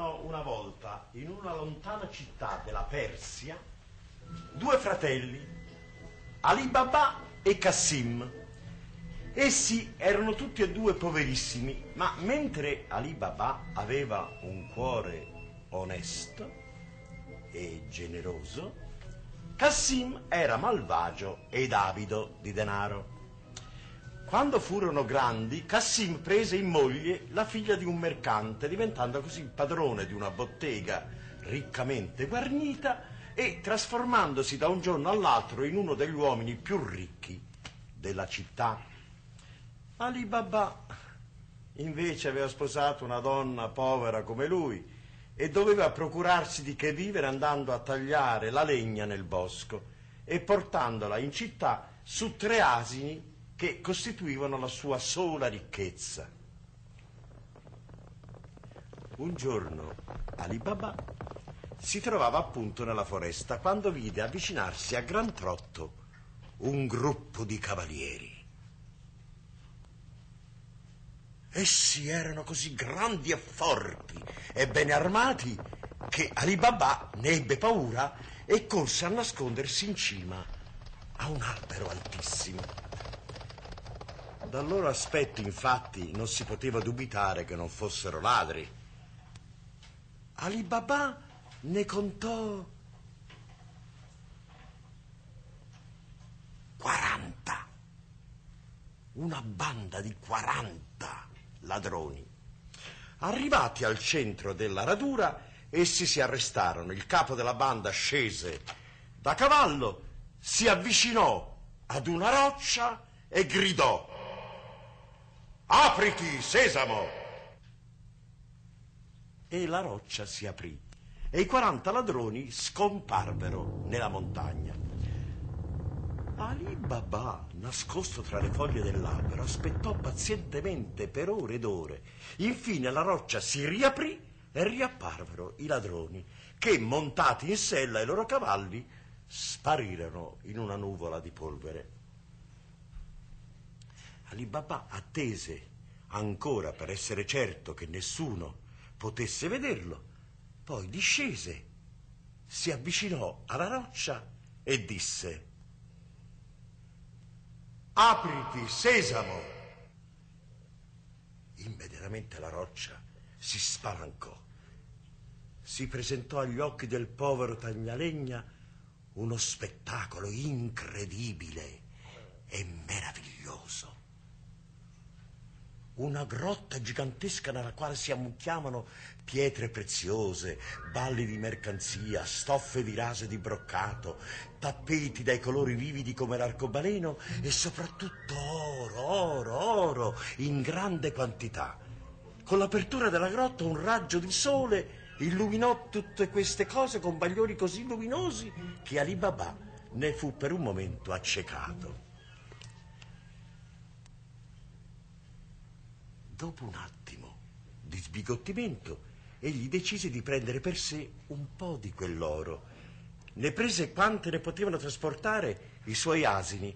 C'erano una volta in una lontana città della Persia due fratelli, Ali Baba e Cassim. Essi erano tutti e due poverissimi, ma mentre Ali Baba aveva un cuore onesto e generoso, Cassim era malvagio ed avido di denaro. Quando furono grandi, Cassim prese in moglie la figlia di un mercante, diventando così padrone di una bottega riccamente guarnita e trasformandosi da un giorno all'altro in uno degli uomini più ricchi della città. Ali Baba invece aveva sposato una donna povera come lui e doveva procurarsi di che vivere andando a tagliare la legna nel bosco e portandola in città su tre asini che costituivano la sua sola ricchezza. Un giorno Ali Baba si trovava appunto nella foresta quando vide avvicinarsi a gran trotto un gruppo di cavalieri. Essi erano così grandi e forti e bene armati che Ali Baba ne ebbe paura e corse a nascondersi in cima a un albero altissimo. Dal loro aspetto, infatti, non si poteva dubitare che non fossero ladri. Ali Baba ne contò 40. Una banda di 40 ladroni. Arrivati al centro della radura, essi si arrestarono. Il capo della banda scese da cavallo, si avvicinò ad una roccia e gridò Apriti, sesamo! E la roccia si aprì e i 40 ladroni scomparvero nella montagna. Ali Baba, nascosto tra le foglie dell'albero, aspettò pazientemente per ore ed ore. Infine la roccia si riaprì e riapparvero i ladroni, che, montati in sella ai loro cavalli, sparirono in una nuvola di polvere. Ali Baba attese ancora per essere certo che nessuno potesse vederlo, poi discese, si avvicinò alla roccia e disse Apriti, sesamo! Immediatamente la roccia si spalancò. Si presentò agli occhi del povero Tagnalegna uno spettacolo incredibile e meraviglioso una grotta gigantesca nella quale si ammucchiavano pietre preziose, balli di mercanzia, stoffe di rase di broccato, tappeti dai colori vividi come l'arcobaleno e soprattutto oro, oro, oro in grande quantità. Con l'apertura della grotta un raggio di sole illuminò tutte queste cose con bagliori così luminosi che Ali Baba ne fu per un momento accecato. Dopo un attimo di sbigottimento, egli decise di prendere per sé un po' di quell'oro. Ne prese quante ne potevano trasportare i suoi asini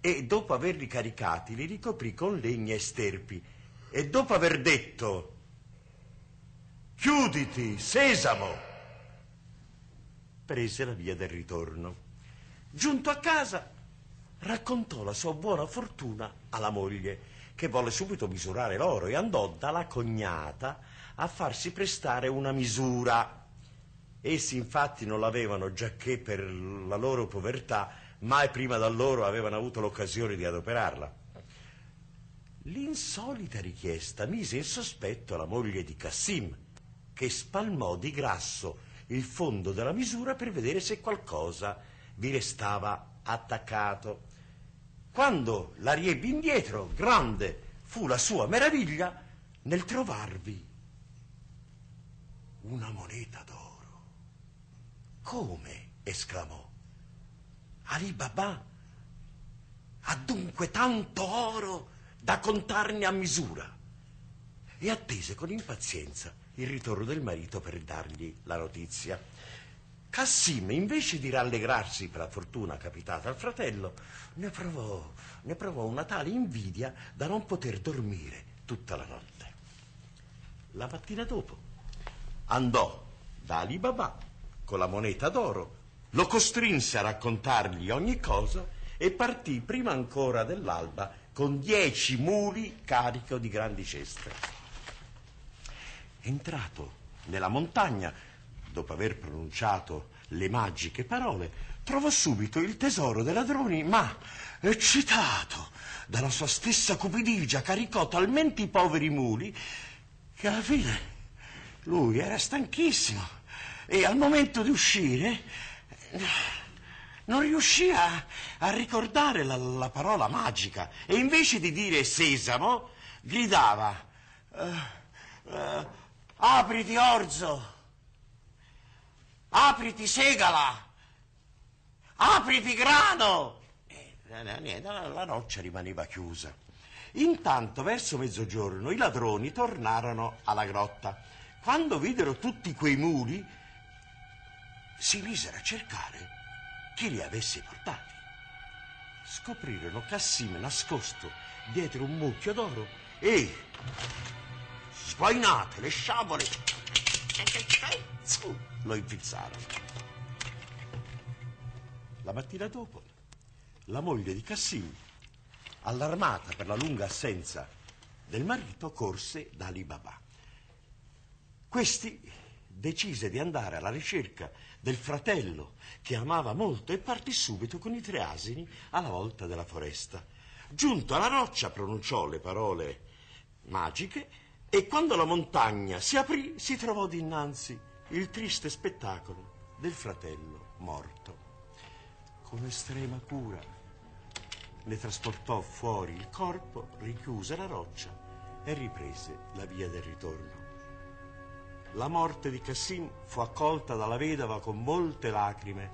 e dopo averli caricati li ricoprì con legna e sterpi e dopo aver detto chiuditi, sesamo, prese la via del ritorno. Giunto a casa, raccontò la sua buona fortuna alla moglie che volle subito misurare l'oro e andò dalla cognata a farsi prestare una misura. Essi infatti non l'avevano giacché per la loro povertà mai prima da loro avevano avuto l'occasione di adoperarla. L'insolita richiesta mise in sospetto la moglie di Cassim, che spalmò di grasso il fondo della misura per vedere se qualcosa vi restava attaccato. Quando la riebbi indietro, grande fu la sua meraviglia nel trovarvi una moneta d'oro. Come? esclamò. Ali Baba ha dunque tanto oro da contarne a misura. E attese con impazienza il ritorno del marito per dargli la notizia. Cassim, invece di rallegrarsi per la fortuna capitata al fratello, ne provò, ne provò una tale invidia da non poter dormire tutta la notte. La mattina dopo andò da Ali Baba con la moneta d'oro, lo costrinse a raccontargli ogni cosa e partì prima ancora dell'alba con dieci muli carico di grandi ceste. Entrato nella montagna, dopo aver pronunciato le magiche parole, trovò subito il tesoro dei ladroni, ma eccitato dalla sua stessa cupidigia, caricò talmente i poveri muli che alla fine lui era stanchissimo e al momento di uscire non riuscì a, a ricordare la, la, parola magica e invece di dire sesamo gridava uh, uh, apriti orzo, apriti segala, apriti grano. E, niente, la roccia rimaneva chiusa. Intanto, verso mezzogiorno, i ladroni tornarono alla grotta. Quando videro tutti quei muli, si misero a cercare chi li avesse portati. Scoprirono Cassim nascosto dietro un mucchio d'oro e, sguainate le sciabole, lo infilzarono. La mattina dopo, la moglie di Cassim, allarmata per la lunga assenza del marito, corse da Ali Baba. Questi decise di andare alla ricerca del fratello che amava molto e partì subito con i tre asini alla volta della foresta. Giunto alla roccia pronunciò le parole magiche e quando la montagna si aprì si trovò dinanzi il triste spettacolo del fratello morto. Con estrema cura ne trasportò fuori il corpo, richiuse la roccia e riprese la via del ritorno. La morte di Cassim fu accolta dalla vedova con molte lacrime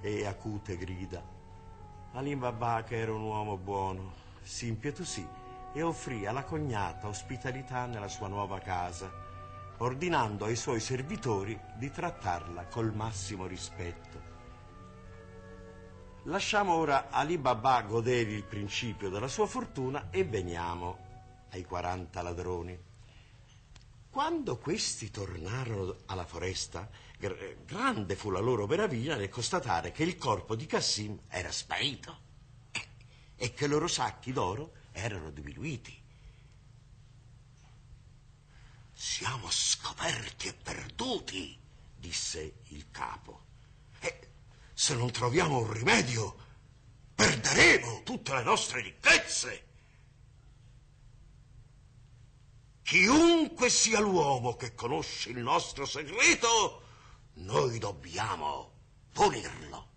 e acute grida. Ali Baba, che era un uomo buono, si impietosì e offrì alla cognata ospitalità nella sua nuova casa, ordinando ai suoi servitori di trattarla col massimo rispetto. Lasciamo ora Ali Baba godere il principio della sua fortuna e veniamo ai 40 ladroni. Quando questi tornarono alla foresta, gr- grande fu la loro meraviglia nel constatare che il corpo di Cassim era sparito eh, e che i loro sacchi d'oro erano diminuiti. Siamo scoperti e perduti, disse il capo. E se non troviamo un rimedio, perderemo tutte le nostre ricchezze. Chiunque sia l'uomo che conosce il nostro segreto, noi dobbiamo punirlo.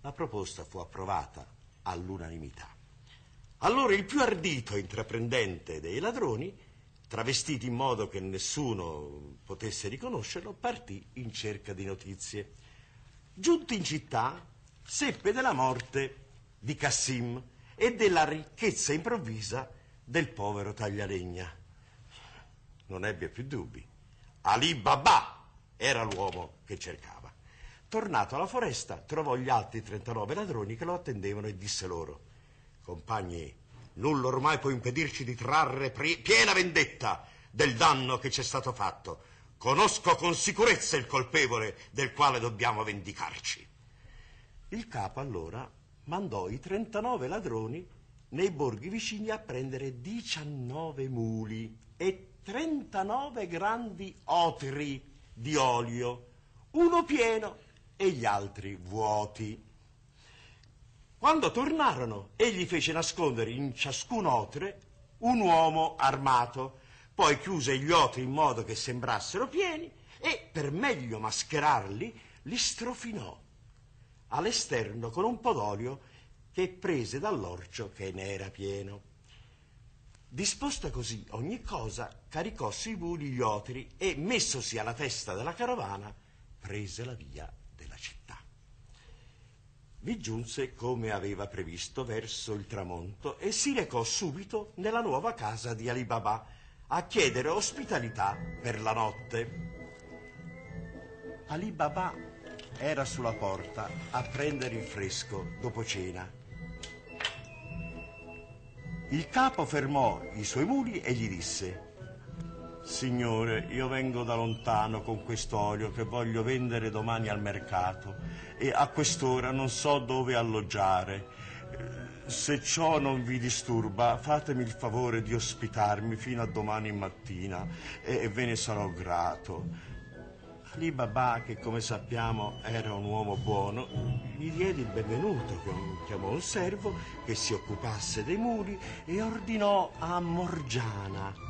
La proposta fu approvata all'unanimità. Allora il più ardito intraprendente dei ladroni, travestiti in modo che nessuno potesse riconoscerlo, partì in cerca di notizie. Giunto in città, seppe della morte di Cassim e della ricchezza improvvisa del povero taglialegna. Non ebbe più dubbi. Ali Baba era l'uomo che cercava. Tornato alla foresta, trovò gli altri 39 ladroni che lo attendevano e disse loro: Compagni, nulla ormai può impedirci di trarre piena vendetta del danno che ci è stato fatto. Conosco con sicurezza il colpevole del quale dobbiamo vendicarci. Il capo allora mandò i 39 ladroni nei borghi vicini a prendere 19 muli e 39 grandi otri di olio, uno pieno e gli altri vuoti. Quando tornarono, egli fece nascondere in ciascun otre un uomo armato, poi chiuse gli otri in modo che sembrassero pieni e, per meglio mascherarli, li strofinò all'esterno con un po' d'olio che prese dall'orcio che ne era pieno. Disposta così ogni cosa, caricò sui muli gli otri e, messosi alla testa della carovana, prese la via. Vi giunse come aveva previsto verso il tramonto e si recò subito nella nuova casa di Ali Baba a chiedere ospitalità per la notte. Ali Baba era sulla porta a prendere il fresco dopo cena il capo fermò i suoi muli e gli disse, Signore, io vengo da lontano con quest'olio che voglio vendere domani al mercato e a quest'ora non so dove alloggiare. Se ciò non vi disturba, fatemi il favore di ospitarmi fino a domani mattina e ve ne sarò grato. Ali Baba, che come sappiamo era un uomo buono, gli diede il benvenuto, chiamò un servo che si occupasse dei muri e ordinò a Morgiana,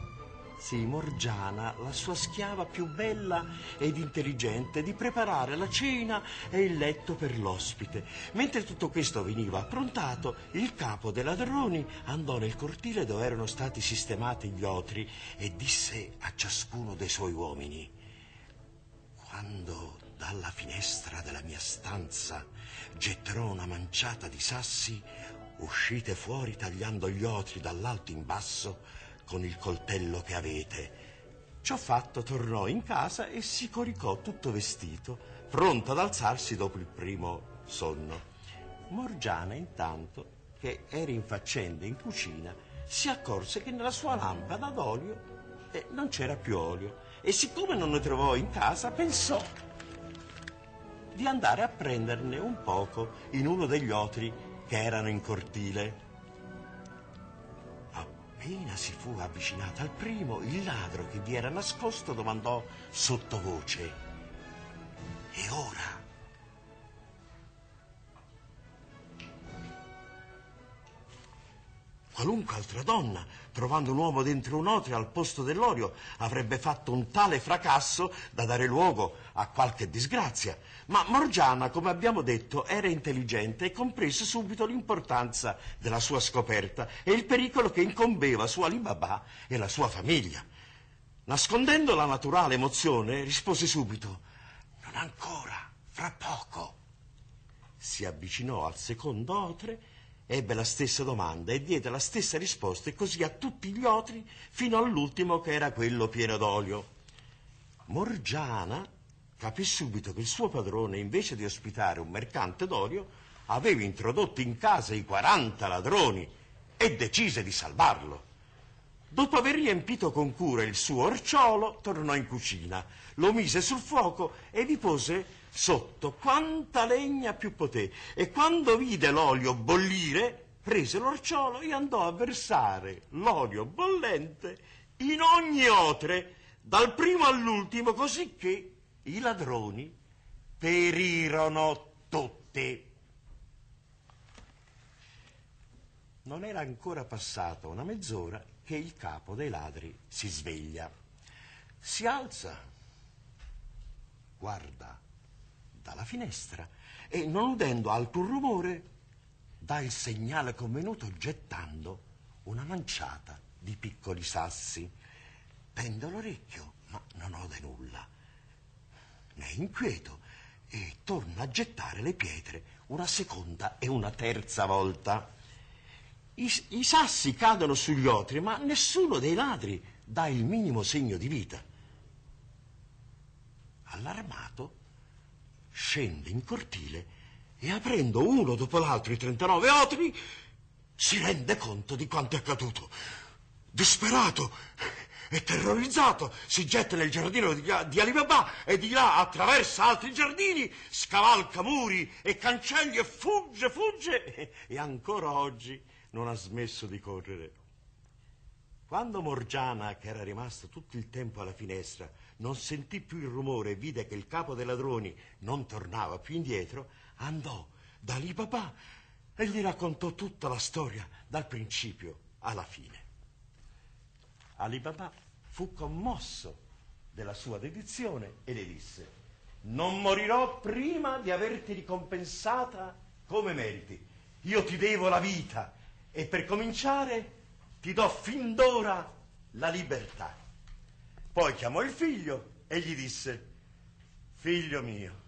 sì, Morgiana, la sua schiava più bella ed intelligente, di preparare la cena e il letto per l'ospite. Mentre tutto questo veniva approntato, il capo dei ladroni andò nel cortile dove erano stati sistemati gli otri e disse a ciascuno dei suoi uomini quando dalla finestra della mia stanza getterò una manciata di sassi, uscite fuori tagliando gli otri dall'alto in basso con il coltello che avete. Ciò fatto tornò in casa e si coricò tutto vestito, pronto ad alzarsi dopo il primo sonno. Morgiana, intanto, che era in faccende in cucina, si accorse che nella sua lampada d'olio eh, non c'era più olio e siccome non ne trovò in casa pensò di andare a prenderne un poco in uno degli otri che erano in cortile. Appena si fu avvicinata al primo, il ladro che vi era nascosto domandò sottovoce: E ora? Qualunque altra donna, trovando un uomo dentro un otrio al posto dell'olio, avrebbe fatto un tale fracasso da dare luogo a qualche disgrazia. Ma Morgiana, come abbiamo detto, era intelligente e comprese subito l'importanza della sua scoperta e il pericolo che incombeva su Alibaba e la sua famiglia. Nascondendo la naturale emozione, rispose subito: Non ancora, fra poco. Si avvicinò al secondo otre ebbe la stessa domanda e diede la stessa risposta e così a tutti gli otri fino all'ultimo che era quello pieno d'olio. Morgiana capì subito che il suo padrone, invece di ospitare un mercante d'olio, aveva introdotto in casa i 40 ladroni e decise di salvarlo. Dopo aver riempito con cura il suo orciolo, tornò in cucina, lo mise sul fuoco e vi pose sotto quanta legna più poté e quando vide l'olio bollire prese l'orciolo e andò a versare l'olio bollente in ogni otre dal primo all'ultimo così che i ladroni perirono tutti. Non era ancora passata una mezz'ora che il capo dei ladri si sveglia. Si alza, guarda dalla finestra e, non udendo alcun rumore, dà il segnale convenuto gettando una manciata di piccoli sassi. Tende l'orecchio, ma non ode nulla. Ne è inquieto e torna a gettare le pietre una seconda e una terza volta. I, I, sassi cadono sugli otri, ma nessuno dei ladri dà il minimo segno di vita. Allarmato, scende in cortile e aprendo uno dopo l'altro i 39 otri si rende conto di quanto è accaduto. Disperato e terrorizzato si getta nel giardino di, di Alibaba e di là attraversa altri giardini, scavalca muri e cancelli e fugge, fugge e ancora oggi non ha smesso di correre. Quando Morgiana, che era rimasta tutto il tempo alla finestra, non sentì più il rumore e vide che il capo dei ladroni non tornava più indietro, andò da papà e gli raccontò tutta la storia dal principio alla fine. Alibaba fu commosso della sua dedizione e le disse non morirò prima di averti ricompensata come meriti. Io ti devo la vita e per cominciare ti do fin d'ora la libertà. Poi chiamò il figlio e gli disse, figlio mio,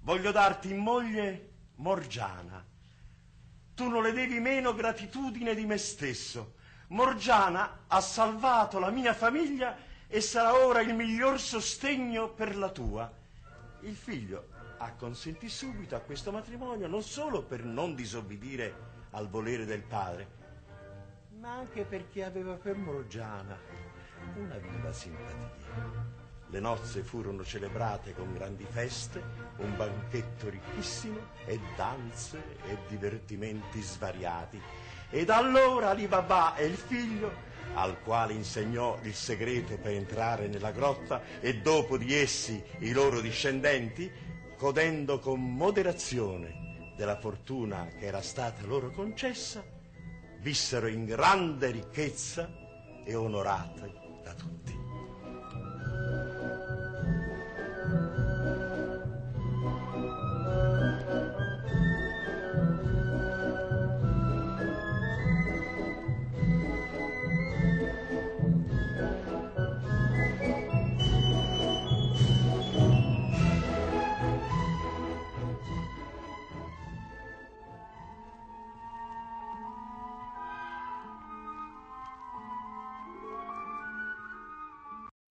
voglio darti in moglie Morgiana. Tu non le devi meno gratitudine di me stesso. Morgiana ha salvato la mia famiglia e sarà ora il miglior sostegno per la tua. Il figlio acconsentì subito a questo matrimonio non solo per non disobbedire al volere del padre, ma anche perché aveva per Morgiana una viva simpatia. Le nozze furono celebrate con grandi feste, un banchetto ricchissimo e danze e divertimenti svariati. Ed allora Ali Baba e il figlio, al quale insegnò il segreto per entrare nella grotta e dopo di essi i loro discendenti, godendo con moderazione della fortuna che era stata loro concessa, vissero in grande ricchezza e onorati da tutti.